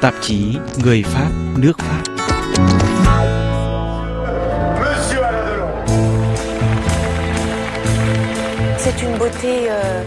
Tạp chí Người Pháp, nước Pháp C'est une beauté, euh,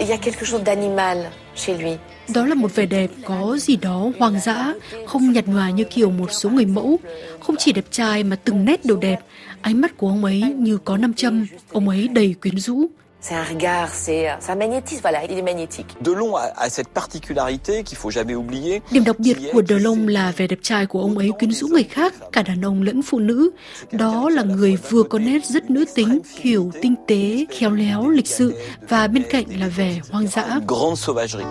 il y a quelque chose d'animal chez lui. Đó là một vẻ đẹp có gì đó hoang dã, không nhạt nhòa như kiểu một số người mẫu. Không chỉ đẹp trai mà từng nét đều đẹp. Ánh mắt của ông ấy như có nam châm, ông ấy đầy quyến rũ. C'est un regard, c'est c'est un magnétisme, voilà, il est magnétique. Delon a, a cette particularité qu'il faut jamais oublier. Điểm đặc biệt của Delon là vẻ đẹp trai của ông ấy quyến rũ người khác, cả đàn ông lẫn phụ nữ. Đó là người vừa có nét rất nữ tính, kiểu tinh tế, khéo léo, lịch sự và bên cạnh là vẻ hoang dã. Grande sauvagerie.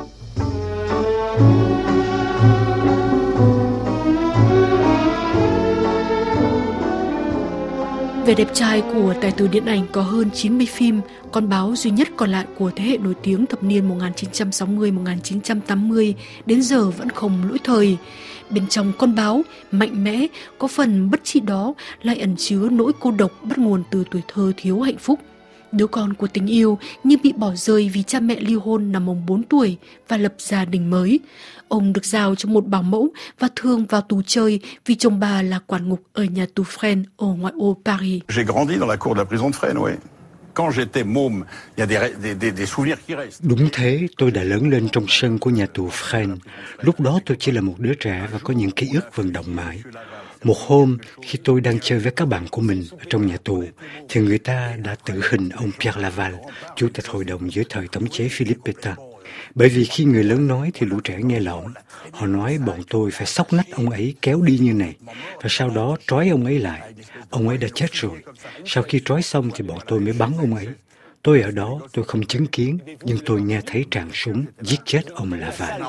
Vẻ đẹp trai của tài tử điện ảnh có hơn 90 phim, con báo duy nhất còn lại của thế hệ nổi tiếng thập niên 1960-1980 đến giờ vẫn không lỗi thời. Bên trong con báo, mạnh mẽ, có phần bất trị đó lại ẩn chứa nỗi cô độc bắt nguồn từ tuổi thơ thiếu hạnh phúc. Đứa con của tình yêu như bị bỏ rơi vì cha mẹ ly hôn năm ông 4 tuổi và lập gia đình mới. Ông được giao cho một bảo mẫu và thường vào tù chơi vì chồng bà là quản ngục ở nhà tù Fresnes ở ngoại ô Paris. J'ai grandi dans la cour de la prison de Fresnes, oui. Quand j'étais môme, il y a des, ré- des, des, des souvenirs qui restent. Đúng thế, tôi đã lớn lên trong sân của nhà tù Fresnes. Lúc đó tôi chỉ là một đứa trẻ và có những ký ức vận động mãi. Một hôm, khi tôi đang chơi với các bạn của mình ở trong nhà tù, thì người ta đã tử hình ông Pierre Laval, chủ tịch hội đồng dưới thời thống chế Philippe Pétain. Bởi vì khi người lớn nói thì lũ trẻ nghe lỏng. Họ nói bọn tôi phải sóc nách ông ấy kéo đi như này, và sau đó trói ông ấy lại. Ông ấy đã chết rồi. Sau khi trói xong thì bọn tôi mới bắn ông ấy. Tôi ở đó, tôi không chứng kiến, nhưng tôi nghe thấy tràng súng giết chết ông Laval.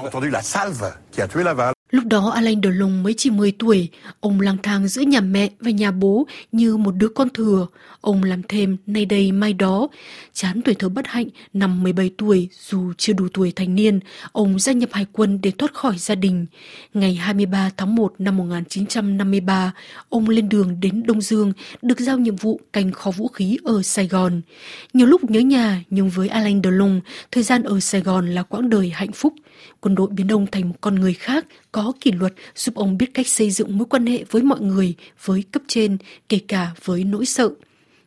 Đó Alain Delon mới chỉ 10 tuổi, ông lang thang giữa nhà mẹ và nhà bố như một đứa con thừa. Ông làm thêm nay đây mai đó. Chán tuổi thơ bất hạnh, năm 17 tuổi dù chưa đủ tuổi thành niên, ông gia nhập hải quân để thoát khỏi gia đình. Ngày 23 tháng 1 năm 1953, ông lên đường đến Đông Dương, được giao nhiệm vụ canh kho vũ khí ở Sài Gòn. Nhiều lúc nhớ nhà, nhưng với Alain Delon, thời gian ở Sài Gòn là quãng đời hạnh phúc. Quân đội biến ông thành một con người khác, có kỷ luật, giúp ông biết cách xây dựng mối quan hệ với mọi người, với cấp trên, kể cả với nỗi sợ.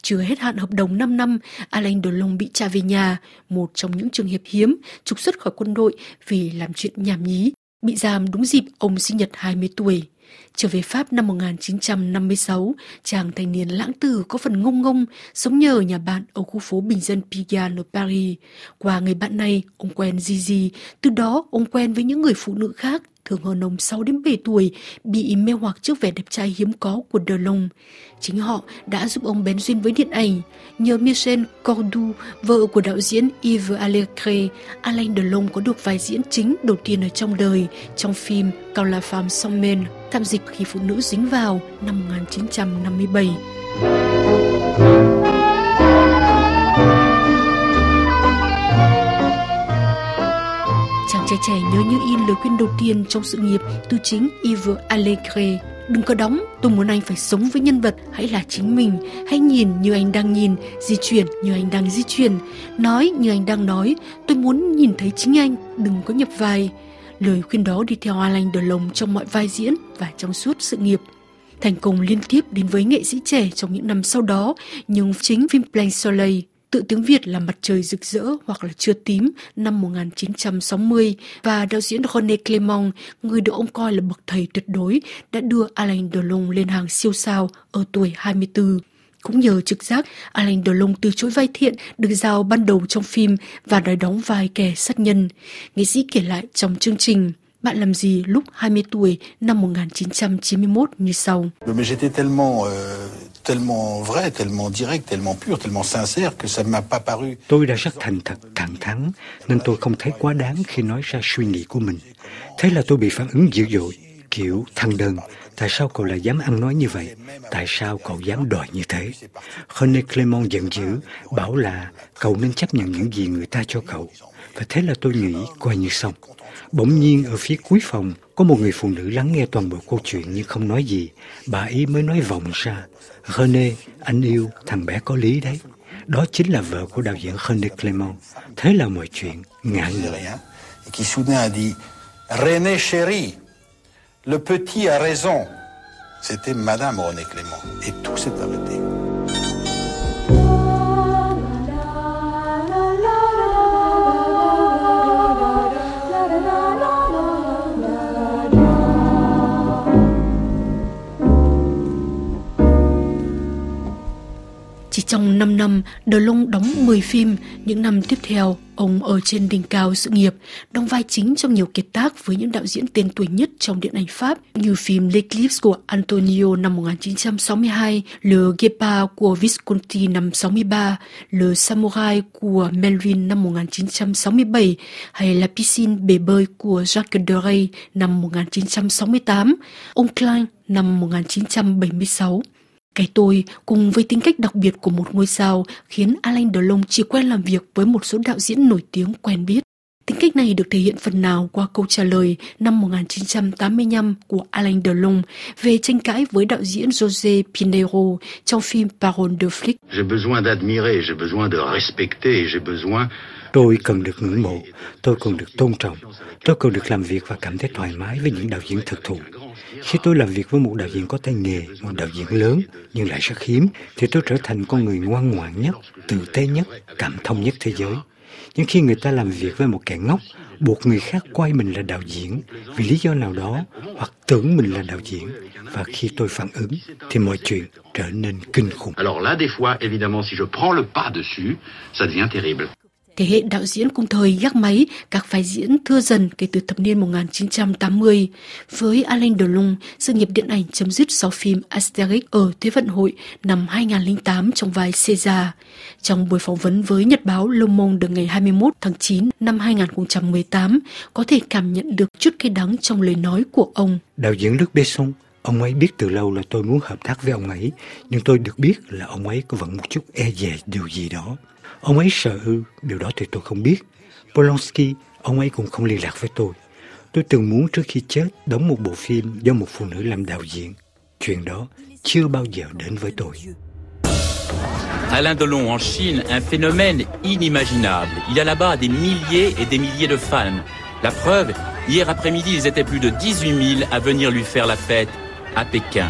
Chưa hết hạn hợp đồng 5 năm, Alain Delon bị trả về nhà, một trong những trường hợp hiếm trục xuất khỏi quân đội vì làm chuyện nhảm nhí, bị giam đúng dịp ông sinh nhật 20 tuổi. Trở về Pháp năm 1956, chàng thanh niên lãng tử có phần ngông ngông, sống nhờ nhà bạn ở khu phố bình dân Pigalle ở Paris. Qua người bạn này, ông quen Gigi, từ đó ông quen với những người phụ nữ khác, thường hơn ông 6 đến 7 tuổi, bị mê hoặc trước vẻ đẹp trai hiếm có của Delon. Chính họ đã giúp ông bén duyên với điện ảnh. Nhờ Michel Cordu, vợ của đạo diễn Yves Allegre, Alain Delon có được vai diễn chính đầu tiên ở trong đời trong phim Cao la femme s'emmène, tham dịch khi phụ nữ dính vào năm 1957. Trai trẻ nhớ như in lời khuyên đầu tiên trong sự nghiệp từ chính Yves Allegre. Đừng có đóng, tôi muốn anh phải sống với nhân vật, hãy là chính mình, hãy nhìn như anh đang nhìn, di chuyển như anh đang di chuyển, nói như anh đang nói, tôi muốn nhìn thấy chính anh, đừng có nhập vai. Lời khuyên đó đi theo Alain Delon trong mọi vai diễn và trong suốt sự nghiệp. Thành công liên tiếp đến với nghệ sĩ trẻ trong những năm sau đó, nhưng chính phim Plain Soleil tự tiếng Việt là Mặt trời rực rỡ hoặc là Chưa tím năm 1960 và đạo diễn René Clément, người được ông coi là bậc thầy tuyệt đối, đã đưa Alain Delon lên hàng siêu sao ở tuổi 24. Cũng nhờ trực giác, Alain Delon từ chối vai thiện được giao ban đầu trong phim và đòi đóng vai kẻ sát nhân. Nghệ sĩ kể lại trong chương trình Bạn làm gì lúc 20 tuổi năm 1991 như sau. Mais j'étais tellement, euh, tellement vrai, tellement direct, tellement pur, tellement sincère que ça m'a pas paru. Tôi đã rất thành thật, thẳng thắn, nên tôi không thấy quá đáng khi nói ra suy nghĩ của mình. Thế là tôi bị phản ứng dữ dội, kiểu thăng đơn. Tại sao cậu lại dám ăn nói như vậy? Tại sao cậu dám đòi như thế? René Clément giận dữ, bảo là cậu nên chấp nhận những gì người ta cho cậu. Và thế là tôi nghĩ coi như xong. Bỗng nhiên ở phía cuối phòng có một người phụ nữ lắng nghe toàn bộ câu chuyện nhưng không nói gì. Bà ấy mới nói vọng ra. René, anh yêu, thằng bé có lý đấy. Đó chính là vợ của đạo diễn René Clément. Thế là mọi chuyện ngã ngựa. qui soudain a dit René chéri, le petit a raison. C'était Madame René Clément. Et tout s'est arrêté. Chỉ trong 5 năm, Đờ Long đóng 10 phim. Những năm tiếp theo, ông ở trên đỉnh cao sự nghiệp, đóng vai chính trong nhiều kiệt tác với những đạo diễn tên tuổi nhất trong điện ảnh Pháp như phim L'Eclipse của Antonio năm 1962, Le Guépard của Visconti năm 63, Le Samurai của Melvin năm 1967 hay La Piscine bể bơi của Jacques Deray năm 1968, Ông Klein năm 1976. Cái tôi cùng với tính cách đặc biệt của một ngôi sao khiến Alain Delon chỉ quen làm việc với một số đạo diễn nổi tiếng quen biết. Tính cách này được thể hiện phần nào qua câu trả lời năm 1985 của Alain Delon về tranh cãi với đạo diễn José Pinheiro trong phim Parole de flic. J'ai besoin d'admirer, j'ai besoin de respecter, j'ai besoin Tôi cần được ngưỡng mộ, tôi cần được tôn trọng, tôi cần được làm việc và cảm thấy thoải mái với những đạo diễn thực thụ. Khi tôi làm việc với một đạo diễn có tay nghề, một đạo diễn lớn nhưng lại rất hiếm, thì tôi trở thành con người ngoan ngoãn nhất, tử tế nhất, cảm thông nhất thế giới. Nhưng khi người ta làm việc với một kẻ ngốc, buộc người khác quay mình là đạo diễn vì lý do nào đó hoặc tưởng mình là đạo diễn và khi tôi phản ứng thì mọi chuyện trở nên kinh khủng. Alors là, des fois, évidemment, si je prends le pas dessus, ça devient terrible. Thế hệ đạo diễn cùng thời gác máy các vai diễn thưa dần kể từ thập niên 1980. Với Alain Delon, sự nghiệp điện ảnh chấm dứt sau phim Asterix ở Thế vận hội năm 2008 trong vai Caesar. Trong buổi phỏng vấn với Nhật báo Le Monde ngày 21 tháng 9 năm 2018, có thể cảm nhận được chút cái đắng trong lời nói của ông. Đạo diễn Luc Besson, ông ấy biết từ lâu là tôi muốn hợp tác với ông ấy, nhưng tôi được biết là ông ấy có vẫn một chút e dè điều gì đó. Ông ấy sợ ư, điều đó thì tôi không biết. Polanski, ông ấy cũng không liên lạc với tôi. Tôi từng muốn trước khi chết đóng một bộ phim do một phụ nữ làm đạo diễn. Chuyện đó chưa bao giờ đến với tôi. Alain Delon en Chine, un phénomène inimaginable. Il y a là-bas des milliers et des milliers de fans. La preuve, hier après-midi, ils étaient plus de 18 000 à venir lui faire la fête à Pékin.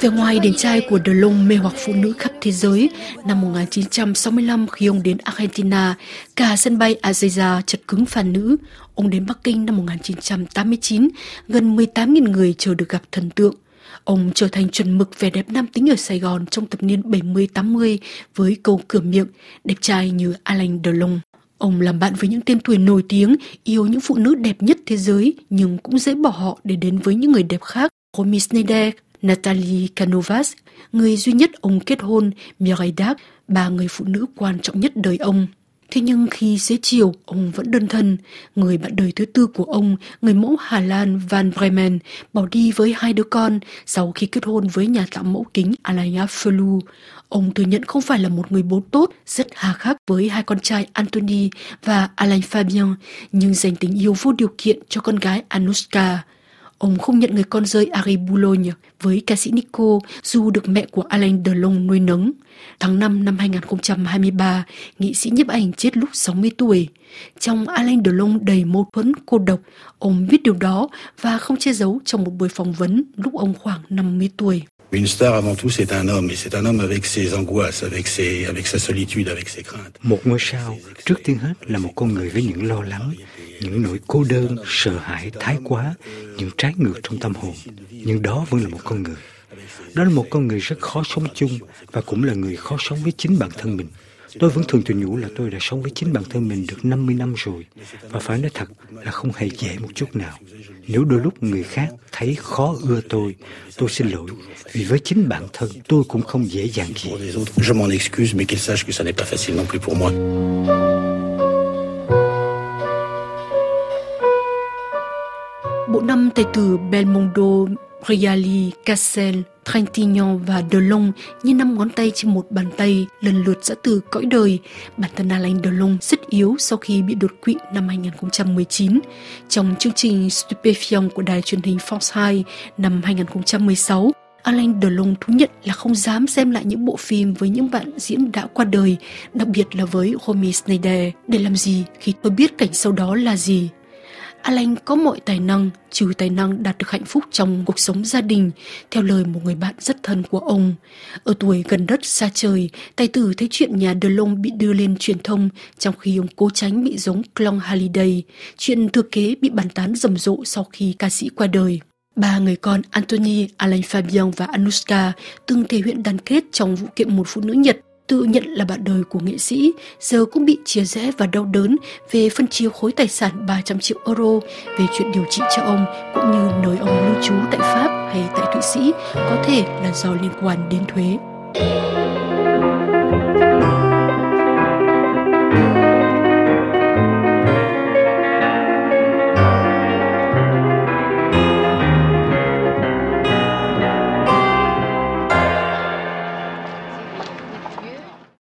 Về ngoài điển trai của De Long mê hoặc phụ nữ khắp thế giới, năm 1965 khi ông đến Argentina, cả sân bay Azeiza chật cứng phản nữ. Ông đến Bắc Kinh năm 1989, gần 18.000 người chờ được gặp thần tượng. Ông trở thành chuẩn mực vẻ đẹp nam tính ở Sài Gòn trong thập niên 70-80 với câu cửa miệng, đẹp trai như Alain Delon. Ông làm bạn với những tên tuổi nổi tiếng, yêu những phụ nữ đẹp nhất thế giới, nhưng cũng dễ bỏ họ để đến với những người đẹp khác. Romy Schneider, Natalie Canovas, người duy nhất ông kết hôn, Mireille Dac, ba người phụ nữ quan trọng nhất đời ông. Thế nhưng khi xế chiều, ông vẫn đơn thân. Người bạn đời thứ tư của ông, người mẫu Hà Lan Van Bremen, bỏ đi với hai đứa con sau khi kết hôn với nhà tạo mẫu kính Alaya Felu. Ông thừa nhận không phải là một người bố tốt, rất hà khắc với hai con trai Anthony và Alain Fabien, nhưng dành tình yêu vô điều kiện cho con gái Anushka. Ông không nhận người con rơi Ari Boulogne với ca sĩ Nico dù được mẹ của Alain Delon nuôi nấng. Tháng 5 năm 2023, nghị sĩ nhiếp ảnh chết lúc 60 tuổi. Trong Alain Delon đầy mâu thuẫn cô độc, ông viết điều đó và không che giấu trong một buổi phỏng vấn lúc ông khoảng 50 tuổi. Une star avant tout c'est un homme et c'est un homme avec ses angoisses, avec ses avec sa solitude, avec ses craintes. Một ngôi sao, trước tiên hết là một con người với những lo lắng, những nỗi cô đơn, sợ hãi thái quá, những trái ngược trong tâm hồn. Nhưng đó vẫn là một con người. Đó là một con người rất khó sống chung và cũng là người khó sống với chính bản thân mình. Tôi vẫn thường tự nhủ là tôi đã sống với chính bản thân mình được 50 năm rồi và phải nói thật là không hề dễ một chút nào. Nếu đôi lúc người khác thấy khó ưa tôi, tôi xin lỗi vì với chính bản thân tôi cũng không dễ dàng gì. Je m'en excuse, mais qu'ils sachent que ça n'est pas facile non plus pour moi. Bộ năm tài tử Belmondo, Briali, Cassel, Trintignant và Delon như năm ngón tay trên một bàn tay lần lượt dã từ cõi đời. Bản thân Alain Delon rất yếu sau khi bị đột quỵ năm 2019. Trong chương trình Stupéfiant của đài truyền hình Fox 2 năm 2016, Alain Delon thú nhận là không dám xem lại những bộ phim với những bạn diễn đã qua đời, đặc biệt là với Romy Schneider. Để làm gì khi tôi biết cảnh sau đó là gì? Alan có mọi tài năng, trừ tài năng đạt được hạnh phúc trong cuộc sống gia đình, theo lời một người bạn rất thân của ông. Ở tuổi gần đất xa trời, tài tử thấy chuyện nhà DeLong bị đưa lên truyền thông trong khi ông cố tránh bị giống Clon Halliday. Chuyện thừa kế bị bàn tán rầm rộ sau khi ca sĩ qua đời. Ba người con Anthony, Alain Fabian và Anushka từng thể hiện đoàn kết trong vụ kiện một phụ nữ Nhật tự nhận là bạn đời của nghệ sĩ, giờ cũng bị chia rẽ và đau đớn về phân chia khối tài sản 300 triệu euro về chuyện điều trị cho ông cũng như nơi ông lưu trú tại Pháp hay tại Thụy Sĩ có thể là do liên quan đến thuế.